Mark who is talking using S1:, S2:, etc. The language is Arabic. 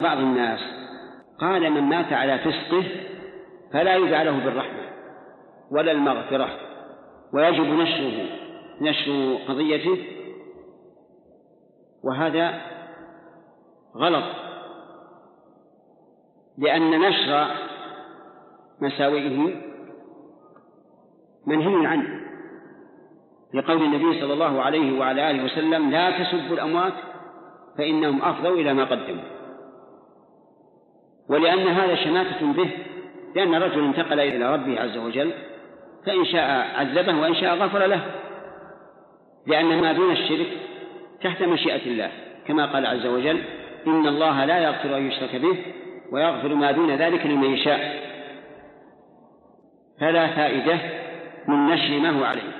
S1: بعض الناس قال من مات على فسقه فلا يدعى له بالرحمة ولا المغفرة ويجب نشره نشر قضيته وهذا غلط لأن نشر مساوئه منهي عنه لقول النبي صلى الله عليه وعلى آله وسلم لا تسبوا الأموات فإنهم أفضوا إلى ما قدموا ولأن هذا شماتة به لأن الرجل انتقل إلى ربه عز وجل فإن شاء عذبه وإن شاء غفر له. لأن ما دون الشرك تحت مشيئة الله كما قال عز وجل إن الله لا يغفر أن يشرك به ويغفر ما دون ذلك لمن يشاء. فلا فائدة من نشر ما هو عليه.